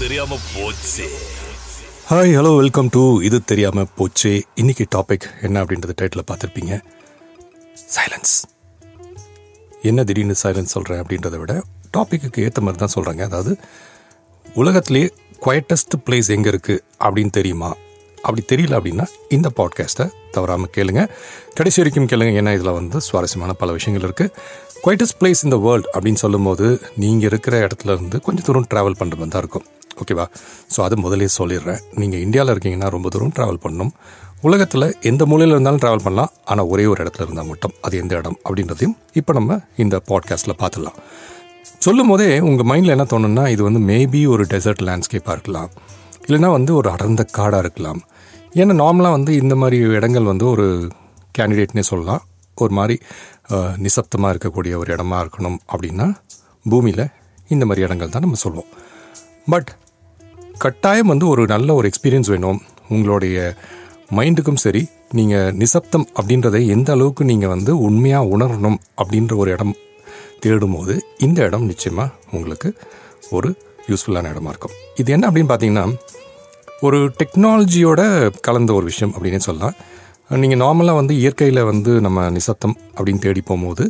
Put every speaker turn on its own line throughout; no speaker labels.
தெரியாம போச்சு.
Hi hello welcome to இது தெரியாம போச்சு. இன்னைக்கு டாபிக் என்ன அப்படின்றது டைட்டில் பார்த்துருப்பீங்க. சைலன்ஸ் என்ன திடீர்னு சைலன்ஸ் சொல்கிறேன் அப்படின்றத விட டாப்பிக்கு ஏற்ற மாதிரி தான் சொல்கிறாங்க அதாவது உலகத்திலே குவைட்டஸ்ட் பிளேஸ் எங்கே இருக்குது அப்படின்னு தெரியுமா? அப்படி தெரியல அப்படின்னா இந்த பாட்காஸ்ட்டை தவறாமல் கேளுங்க. கடைசி வரைக்கும் கேளுங்க ஏன்னா இதில் வந்து சுவாரஸ்யமான பல விஷயங்கள் இருக்குது குவைட்டஸ்ட் பிளேஸ் இந்த வேர்ல்ட் அப்படின்னு சொல்லும்போது நீங்கள் இருக்கிற இடத்துல இருந்து கொஞ்சம் தூரம் ட்ராவல் பண்ணுற மாதிரி தான் இருக்கும். ஓகேவா? ஸோ அது முதலே சொல்லிடுறேன். நீங்கள் இந்தியாவில் இருக்கீங்கன்னா ரொம்ப தூரம் ட்ராவல் பண்ணணும். உலகத்தில் எந்த மூலையில் இருந்தாலும் ட்ராவல் பண்ணலாம். ஆனால் ஒரே ஒரு இடத்துல இருந்தால் மட்டும். அது எந்த இடம்? அப்படின்றதையும் இப்போ நம்ம இந்த பாட்காஸ்ட்டில் பார்த்துடலாம். சொல்லும் போதே உங்கள் மைண்டில் என்ன தோணுன்னா இது வந்து மேபி ஒரு டெசர்ட் லேண்ட்ஸ்கேப்பாக இருக்கலாம். இல்லைனா வந்து ஒரு அடர்ந்த காடாக இருக்கலாம். ஏன்னா நார்மலாக வந்து இந்த மாதிரி இடங்கள் வந்து ஒரு கேண்டிடேட்னே சொல்லலாம். ஒரு மாதிரி நிசப்தமாக இருக்கக்கூடிய ஒரு இடமா இருக்கணும் அப்படின்னா பூமியில் இந்த மாதிரி இடங்கள் தான் நம்ம சொல்லுவோம் பட் கட்டாயம் வந்து ஒரு நல்ல ஒரு எக்ஸ்பீரியன்ஸ் வேணும். உங்களுடைய மைண்டுக்கும் சரி நீங்கள் நிசப்தம் அப்படின்றதை எந்த அளவுக்கு நீங்கள் வந்து உண்மையாக உணரணும் அப்படின்ற ஒரு இடம் தேடும்போது இந்த இடம் நிச்சயமாக உங்களுக்கு ஒரு யூஸ்ஃபுல்லான இடமா இருக்கும். இது என்ன அப்படின்னு பார்த்தீங்கன்னா ஒரு டெக்னாலஜியோட கலந்த ஒரு விஷயம் அப்படின்னு சொல்லலாம். நீங்கள் நார்மலாக வந்து இயற்கையில் வந்து நம்ம நிசப்தம் அப்படின்னு தேடி போகும்போது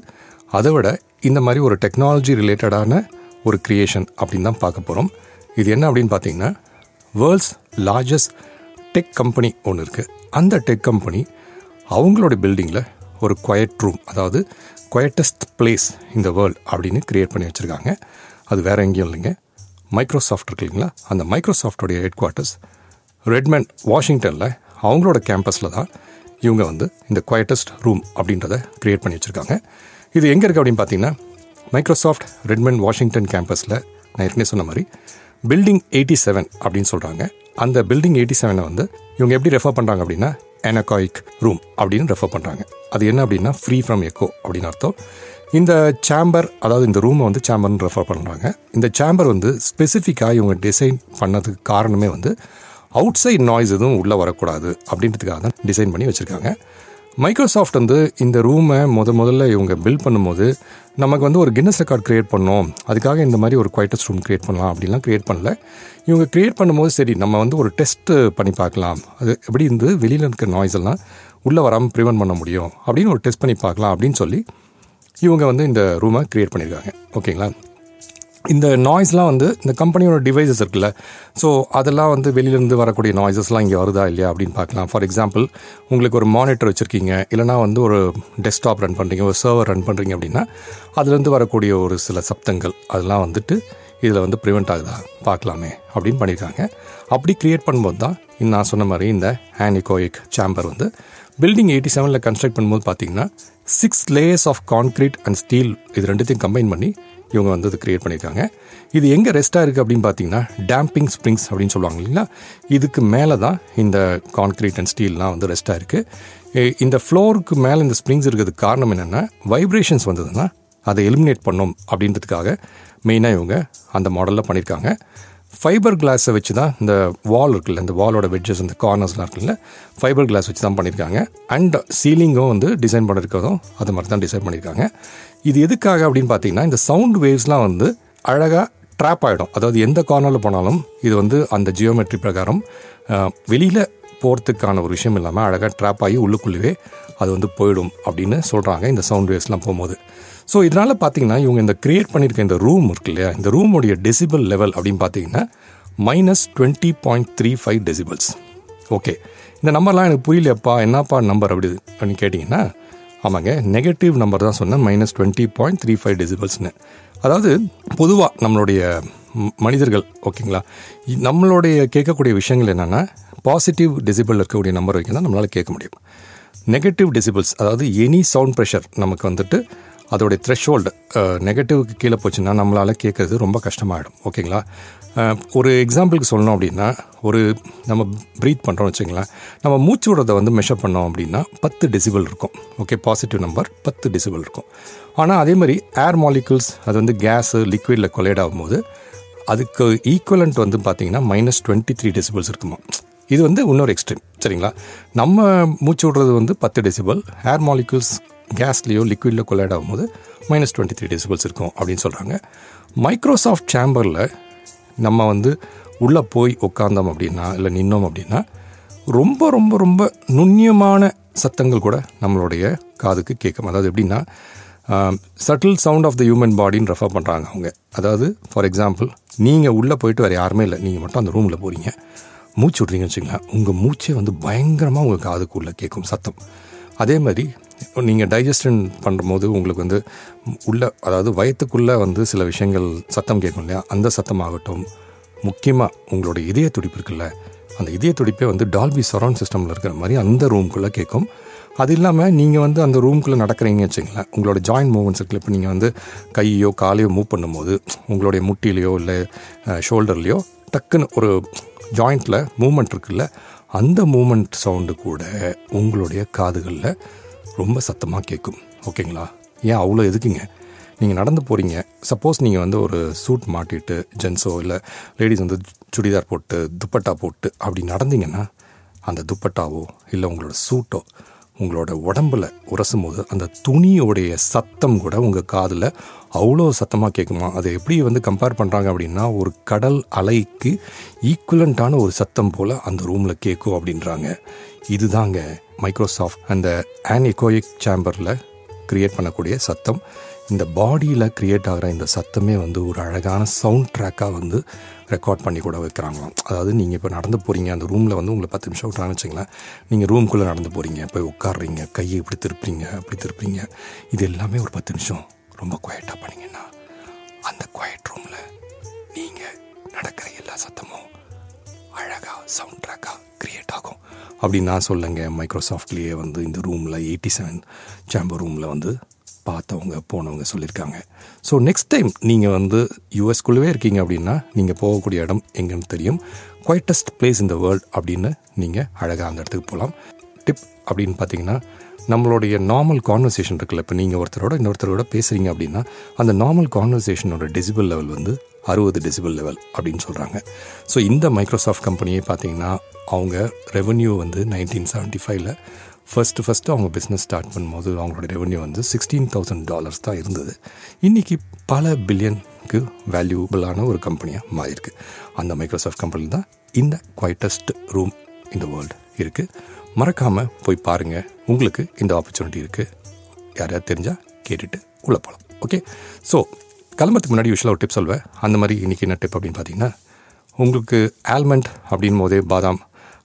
அதை விட இந்த மாதிரி ஒரு டெக்னாலஜி ரிலேட்டடான ஒரு க்ரியேஷன் அப்படின்னு தான் பார்க்க போகிறோம் இது என்ன அப்படின்னு பார்த்தீங்கன்னா வேர்ல்ட்ஸ் லார்ஜஸ்ட் டெக் கம்பெனி ஒன்று இருக்குது அந்த டெக் கம்பெனி அவங்களோட பில்டிங்கில் ஒரு குவயட் ரூம் அதாவது குவயட்டஸ்ட் பிளேஸ் இந்த வேர்ல்ட் அப்படின்னு கிரியேட் பண்ணி வச்சுருக்காங்க. அது வேறு எங்கேயும் இல்லைங்க. மைக்ரோசாஃப்ட் இருக்கு இல்லைங்களா? அந்த மைக்ரோசாஃப்டோடைய ஹெட் குவார்ட்டர்ஸ் ரெட்மண்ட் வாஷிங்டனில் அவங்களோட கேம்பஸில் தான் இவங்க வந்து இந்த குவயட்டஸ்ட் ரூம் அப்படின்றத க்ரியேட் பண்ணி வச்சுருக்காங்க. இது எங்கே இருக்குது அப்படின்னு பார்த்தீங்கன்னா மைக்ரோசாஃப்ட் ரெட்மண்ட் வாஷிங்டன் கேம்பஸில் நான் ஏற்கனவே சொன்ன மாதிரி பில்டிங் எயிட்டி செவன் அப்படின்னு சொல்கிறாங்க அந்த பில்டிங் எயிட்டி செவனை வந்து இவங்க எப்படி ரெஃபர் பண்ணுறாங்க அப்படின்னா எனகாயிக் ரூம் அப்படின்னு ரெஃபர் பண்ணுறாங்க அது என்ன அப்படின்னா ஃப்ரீ ஃப்ரம் எக்கோ அப்படின்னு அர்த்தம். இந்த சேம்பர் அதாவது இந்த ரூமை வந்து சேம்பர்னு ரெஃபர் பண்ணுறாங்க இந்த சேம்பர் வந்து ஸ்பெசிஃபிக்காக இவங்க டிசைன் பண்ணதுக்கு காரணமே வந்து அவுட் சைட் நாய்ஸ் எதுவும் உள்ளே வரக்கூடாது அப்படின்றதுக்காக தான் டிசைன் பண்ணி வச்சுருக்காங்க. மைக்ரோசாஃப்ட் வந்து இந்த ரூமை முத முதல்ல இவங்க பில்ட் பண்ணும்போது நமக்கு வந்து ஒரு கின்னஸ் ரெக்கார்ட் க்ரியேட் பண்ணோம். அதுக்காக இந்த மாதிரி ஒரு குவைட்டஸ்ட் ரூம் க்ரியேட் பண்ணலாம். அப்படிலாம் க்ரியேட் பண்ணல. இவங்க க்ரியேட் பண்ணும்போது சரி நம்ம வந்து ஒரு டெஸ்ட் பண்ணி பார்க்கலாம். அது எப்படி இருந்து வெளியில் இருக்க நாய்ஸ் எல்லாம் உள்ளே வராமல் ப்ரிவென்ட் பண்ண முடியும்? அப்படின்னு ஒரு டெஸ்ட் பண்ணி பார்க்கலாம் அப்படின்னு சொல்லி இவங்க வந்து இந்த ரூமை க்ரியேட் பண்ணியிருக்காங்க. ஓகேங்களா? இந்த நாய்ஸ்லாம் வந்து இந்த கம்பெனியோட டிவைசஸ் இருக்குல்ல. ஸோ அதெல்லாம் வந்து வெளியிலேருந்து வரக்கூடிய நாய்ஸஸ்லாம் இங்கே வருதா இல்லையா அப்படின்னு பார்க்கலாம். ஃபார் எக்ஸாம்பிள் உங்களுக்கு ஒரு மானிட்டர் வச்சுருக்கீங்க. இல்லைனா வந்து ஒரு டெஸ்க்டாப் ரன் பண்ணுறீங்க ஒரு சர்வர் ரன் பண்ணுறீங்க அப்படின்னா அதுலேருந்து வரக்கூடிய ஒரு சில சப்தங்கள் அதெல்லாம் வந்துட்டு இதில் வந்து ப்ரிவெண்ட் ஆகுதா? பார்க்கலாமே அப்படின்னு பண்ணியிருக்காங்க. அப்படி க்ரியேட் பண்ணும்போது தான் நான் சொன்ன மாதிரி இந்த ஹேனிகோயிக் சேம்பர் வந்து பில்டிங் எயிட்டி செவனில் கன்ஸ்ட்ரக்ட் பண்ணும்போது பார்த்தீங்கன்னா six layers of concrete and steel இது ரெண்டுத்தையும் கம்பைன் பண்ணி இவங்க வந்து இது கிரியேட் பண்ணியிருக்காங்க இது எங்கே ரெஸ்ட்டாக இருக்குது அப்படின்னு பார்த்தீங்கன்னா டேம்பிங் ஸ்ப்ரிங்ஸ் அப்படின்னு சொல்லுவாங்க இல்லைங்களா? இதுக்கு மேலே தான் இந்த கான்க்ரீட் அண்ட் ஸ்டீல்லாம் வந்து ரெஸ்ட்டாக இருக்குது இந்த ஃப்ளோருக்கு மேலே இந்த ஸ்ப்ரிங்ஸ் இருக்கிறதுக்கு காரணம் என்னென்னா வைப்ரேஷன்ஸ் வந்ததுன்னா அதை எலிமினேட் பண்ணும் அப்படின்றதுக்காக மெயினாக இவங்க அந்த மாடலில் பண்ணியிருக்காங்க ஃபைபர் கிளாஸை வச்சு தான் இந்த வால் இருக்குல்ல இந்த வாலோட வெட்ஜஸ் இந்த கார்னர்ஸ்லாம் இருக்குல்ல ஃபைபர் கிளாஸ் வச்சு தான் பண்ணியிருக்காங்க அண்ட் சீலிங்கும் வந்து டிசைன் பண்ணியிருக்கிறதும் அது மாதிரி தான் டிசைன் பண்ணியிருக்காங்க இது எதுக்காக அப்படின்னு பார்த்தீங்கன்னா இந்த சவுண்ட் வேவ்ஸ்லாம் வந்து அழகாக ட்ராப் ஆகிடும் அதாவது எந்த கார்னரில் போனாலும் இது வந்து அந்த ஜியோமெட்ரி பிரகாரம் வெளியில் போகிறதுக்கான ஒரு விஷயம் இல்லாமல் அழகாக ட்ராப் ஆகி உள்ளுக்குள்ளேயே அது வந்து போயிடும் அப்படின்னு சொல்கிறாங்க இந்த சவுண்ட் வேவ்ஸ்லாம் போகும்போது. ஸோ இதனால் பார்த்தீங்கன்னா இவங்க இந்த க்ரியேட் பண்ணியிருக்க இந்த ரூம் இருக்கு இல்லையா? இந்த ரூமுடைய டெசிபிள் லெவல் அப்படின்னு பார்த்தீங்கன்னா minus twenty point three five decibels okay இந்த நம்பர்லாம் எனக்கு புரியலையப்பா என்னப்பா நம்பர் அப்படி அப்படின்னு கேட்டிங்கன்னா ஆமாங்க நெகட்டிவ் நம்பர் தான் சொன்னேன் minus twenty point three five டெசிபிள்ஸ்னு அதாவது பொதுவாக நம்மளுடைய மனிதர்கள் ஓகேங்களா நம்மளுடைய கேட்கக்கூடிய விஷயங்கள் என்னென்னா பாசிட்டிவ் டெசிபிள் இருக்கக்கூடிய நம்பர் வரைக்கும் தான் நம்மளால் கேட்க முடியும். நெகட்டிவ் டெசிபிள்ஸ் அதாவது எனி சவுண்ட் ப்ரெஷர் நமக்கு வந்துட்டு அதோடைய த்ரெஷ்ஹோல்டு நெகட்டிவ்க்கு கீழே போச்சுன்னா நம்மளால் கேட்குறது ரொம்ப கஷ்டமாயிடும். ஓகேங்களா ஒரு எக்ஸாம்பிளுக்கு சொல்லணும் அப்படின்னா ஒரு நம்ம ப்ரீத் பண்ணுறோம் வச்சுங்களேன் நம்ம மூச்சு விடுறதை வந்து மெஷர் பண்ணோம் அப்படின்னா பத்து டெசிபிள் இருக்கும். ஓகே பாசிட்டிவ் நம்பர் பத்து டெசிபிள் இருக்கும். ஆனால் அதே மாதிரி ஏர் மாலிகுல்ஸ் அது வந்து கேஸு லிக்விடில் கொலைட் ஆகும்போது அதுக்கு ஈக்குவலண்ட் வந்து பார்த்தீங்கன்னா மைனஸ் டுவெண்ட்டி த்ரீ டெசிபிள்ஸ் இருக்குமா இது வந்து இன்னொரு எக்ஸ்ட்ரீம் சரிங்களா? நம்ம மூச்சு விடுறது வந்து பத்து டெசிபல் ஏர் மாலிகுல்ஸ் கேஸ்லேயோ லிக்விடில் கொலைட் ஆகும்போது மைனஸ் டுவெண்ட்டி த்ரீ டெசிபிள்ஸ் இருக்கும் அப்படின்னு சொல்கிறாங்க மைக்ரோசாஃப்ட் சேம்பரில் நம்ம வந்து உள்ளே போய் உட்காந்தோம் அப்படின்னா இல்லை நின்னோம் அப்படின்னா ரொம்ப ரொம்ப ரொம்ப நுண்ணியமான சத்தங்கள் கூட நம்மளுடைய காதுக்கு கேட்கும். அதாவது எப்படின்னா subtle sound of the human பாடின்னு refer பண்ணுறாங்க அவங்க. அதாவது ஃபார் எக்ஸாம்பிள் நீங்கள் உள்ளே போயிட்டு வேறு யாருமே இல்லை. நீங்கள் மட்டும் அந்த ரூமில் போகிறீங்க மூச்சு விட்றீங்கன்னு வச்சுங்களேன் உங்கள் மூச்சே வந்து பயங்கரமாக உங்கள் காதுக்குள்ளே கேட்கும் சத்தம். அதே மாதிரி நீங்கள் டைஜஸ்டன் பண்ணும்போது உங்களுக்கு வந்து உள்ள அதாவது வயத்துக்குள்ளே வந்து சில விஷயங்கள் சத்தம் கேட்கும் இல்லையா? அந்த சத்தமாகட்டும் முக்கியமாக உங்களோட இதய துடிப்பு இருக்குல்ல அந்த இதய துடிப்பே வந்து டால்பி சரௌண்ட் சிஸ்டமில் இருக்கிற மாதிரி அந்த ரூம்குள்ளே கேட்கும். அது இல்லாமல் நீங்கள் வந்து அந்த ரூம்குள்ளே நடக்கிறீங்கன்னு வச்சுங்களேன் உங்களோட ஜாயின்ட் மூவ்மெண்ட்ஸ் இருக்குல்ல இப்போ நீங்கள் வந்து கையோ காலையோ மூவ் பண்ணும்போது உங்களுடைய முட்டிலேயோ இல்லை ஷோல்டர்லேயோ டக்குன்னு ஒரு ஜாயிண்ட்டில் மூமெண்ட் இருக்குல்ல அந்த மூமெண்ட் சவுண்டு கூட உங்களுடைய காதுகளில் ரொம்ப சத்தமாக கேட்கும் ஓகேங்களா? ஏன் அவ்வளோ எதுக்குங்க? நீங்கள் நடந்து போகிறீங்க சப்போஸ் நீங்கள் வந்து ஒரு சூட் மாட்டிட்டு ஜென்ஸோ இல்லை லேடிஸ் வந்து சுடிதார் போட்டு துப்பட்டா போட்டு அப்படி நடந்தீங்கன்னா அந்த துப்பட்டாவோ இல்லை உங்களோட சூட்டோ உங்களோட உடம்புல உரசும் போது அந்த துணியோடைய சத்தம் கூட உங்கள் காதில் அவ்வளோ சத்தமாக கேட்குமா அதை எப்படி வந்து கம்பேர் பண்ணுறாங்க அப்படின்னா ஒரு கடல் அலைக்கு ஈக்குவலண்ட்டான ஒரு சத்தம் போல் அந்த ரூமில் கேட்கும் அப்படின்றாங்க. இதுதாங்க மைக்ரோசாஃப்ட் அந்த ஆன்இகோயிக் சேம்பரில் க்ரியேட் பண்ணக்கூடிய சத்தம். இந்த பாடியில் க்ரியேட் ஆகிற இந்த சத்தமே வந்து ஒரு அழகான சவுண்ட் ட்ராக்காக வந்து ரெக்கார்ட் பண்ணி கூட வைக்கிறாங்களாம். அதாவது நீங்கள் இப்போ நடந்து போகிறீங்க அந்த ரூமில் வந்து உங்களை பத்து நிமிஷம் விட்றான்னு வச்சிங்களேன் நீங்கள் ரூம்குள்ளே நடந்து போகிறீங்க போய் உட்காடுறீங்க கையை இப்படி திருப்புறீங்க அப்படி திருப்புறீங்க. இது எல்லாமே ஒரு பத்து நிமிஷம். ரொம்ப குவைட்டாக பண்ணிங்கன்னா அந்த குவைட் ரூமில் நீங்கள் நடக்கிற எல்லா சத்தமும் அழகாக சவுண்ட் ட்ராக்காக க்ரியேட் ஆகும். அப்படின்னு நான் சொல்லுங்க மைக்ரோசாஃப்ட்லேயே வந்து இந்த ரூமில் எயிட்டி செவன் சேம்பர் ரூமில் வந்து பார்த்தவங்க போனவங்க சொல்லியிருக்காங்க. ஸோ நெக்ஸ்ட் டைம் நீங்கள் வந்து யூஎஸ்குள்ளவே இருக்கீங்க அப்படின்னா நீங்கள் போகக்கூடிய இடம் எங்கன்னு தெரியும். குவைட்டஸ்ட் பிளேஸ் இந்த வேர்ல்ட் அப்படின்னு நீங்கள் அழகாக அந்த இடத்துக்கு போகலாம் டிப் அப்படின்னு பார்த்தீங்கன்னா நம்மளுடைய நார்மல் கான்வர்சேஷன் இருக்குல்ல இப்போ நீங்கள் ஒருத்தரோட இன்னொருத்தரோட பேசுகிறீங்க அப்படின்னா அந்த நார்மல் கான்வர்சேஷனோட டெசிபிள் லெவல் வந்து அறுபது டெசிபிள் லெவல் அப்படின்னு சொல்கிறாங்க ஸோ இந்த மைக்ரோசாஃப்ட் கம்பெனியே பார்த்தீங்கன்னா அவங்க ரெவன்யூ வந்து நைன்டீன் செவன்ட்டி ஃபைவ்ல ஃபஸ்ட்டு ஃபஸ்ட்டு அவங்க பிஸ்னஸ் ஸ்டார்ட் பண்ணும்போது அவங்களோட ரெவன்யூ வந்து சிக்ஸ்டீன் தௌசண்ட் டாலர்ஸ் தான் இருந்தது. இன்றைக்கி பல பில்லியனுக்கு வேல்யூபிளான ஒரு கம்பெனியாக மாறியிருக்கு. அந்த மைக்ரோசாஃப்ட் கம்பெனி தான் இந்த குவைட்டஸ்ட் ரூம் இந்த வேர்ல்டு இருக்குது மறக்காமல் போய் பாருங்கள் உங்களுக்கு இந்த ஆப்பர்ச்சுனிட்டி இருக்குது யாரையாவது தெரிஞ்சால் கேட்டுட்டு உள்ளே போகலாம் ஓகே ஸோ கிளம்புறதுக்கு முன்னாடி யூஸ்வலாக ஒரு டிப் சொல்வேன். அந்த மாதிரி இன்றைக்கி என்ன டிப் அப்படின்னு பார்த்தீங்கன்னா உங்களுக்கு ஆல்மண்ட் அப்படின் போதே பாதாம்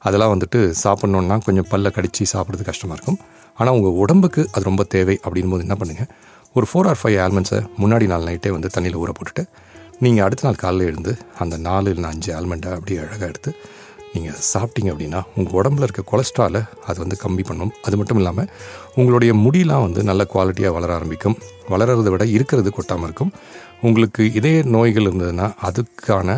அதெல்லாம் வந்துட்டு சாப்பிட்ணுன்னா கொஞ்சம் பல்ல கடித்து சாப்பிட்றது கஷ்டமாக இருக்கும். ஆனால் உங்கள் உடம்புக்கு அது ரொம்ப தேவை அப்படின் போது என்ன பண்ணுங்கள் ஒரு ஃபோர் ஆர் ஃபைவ் ஆல்மண்ட்ஸை முன்னாடி நாள் நைட்டே வந்து தண்ணியில் ஊற போட்டுட்டு நீங்கள் அடுத்த நாள் காலையில் எழுந்து அந்த நாலு இல்லை அஞ்சு ஆல்மண்ட்டை அப்படியே அழகாக எடுத்து நீங்கள் சாப்பிட்டீங்க அப்படின்னா உங்கள் உடம்புல இருக்க கொலஸ்ட்ராலை அது வந்து கம்மி பண்ணும். அது மட்டும் இல்லாமல் உங்களுடைய முடியெலாம் வந்து நல்ல குவாலிட்டியாக வளர ஆரம்பிக்கும். வளர்கிறத விட இருக்கிறது கொட்டாமல் இருக்கும். உங்களுக்கு இதய நோய்கள் இருந்ததுன்னா அதுக்கான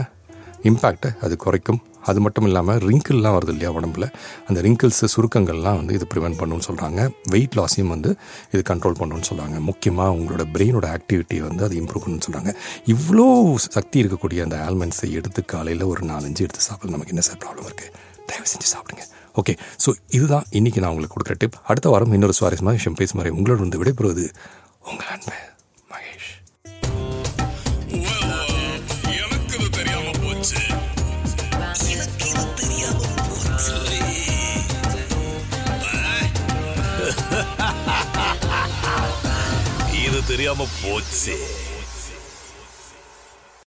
இம்பேக்டை அது குறைக்கும். அது மட்டும் இல்லாமல் ரிங்கிள்லாம் வருது இல்லையா உடம்புல? அந்த ரிங்கிள்ஸ் சுருக்கங்கள்லாம் வந்து இது ப்ரிவென்ட் பண்ணுன்னு சொல்கிறாங்க வெயிட் லாஸையும் வந்து இது கண்ட்ரோல் பண்ணணும்னு சொல்கிறாங்க முக்கியமாக உங்களோட பிரெயினோட ஆக்டிவிட்டி வந்து அது இம்ப்ரூவ் பண்ணணும்னு சொல்கிறாங்க இவ்வளோ சக்தி இருக்கக்கூடிய அந்த ஆல்மண்ட்ஸை எடுத்து காலையில் ஒரு நாலஞ்சு எடுத்து சாப்பிட நமக்கு என்ன சார் ப்ராப்ளம் இருக்குது தயவு செஞ்சு சாப்பிடுங்க. ஓகே ஸோ இதுதான் இன்றைக்கி நான் உங்களுக்கு கொடுக்குற டிப் அடுத்த வாரம் இன்னொரு சுவாரஸ்யமாக விஷயம் பேசும் வரை உங்களோட வந்து விடைபெறுவது உங்கள் அன்பு.
இது தெரியாம போச்சு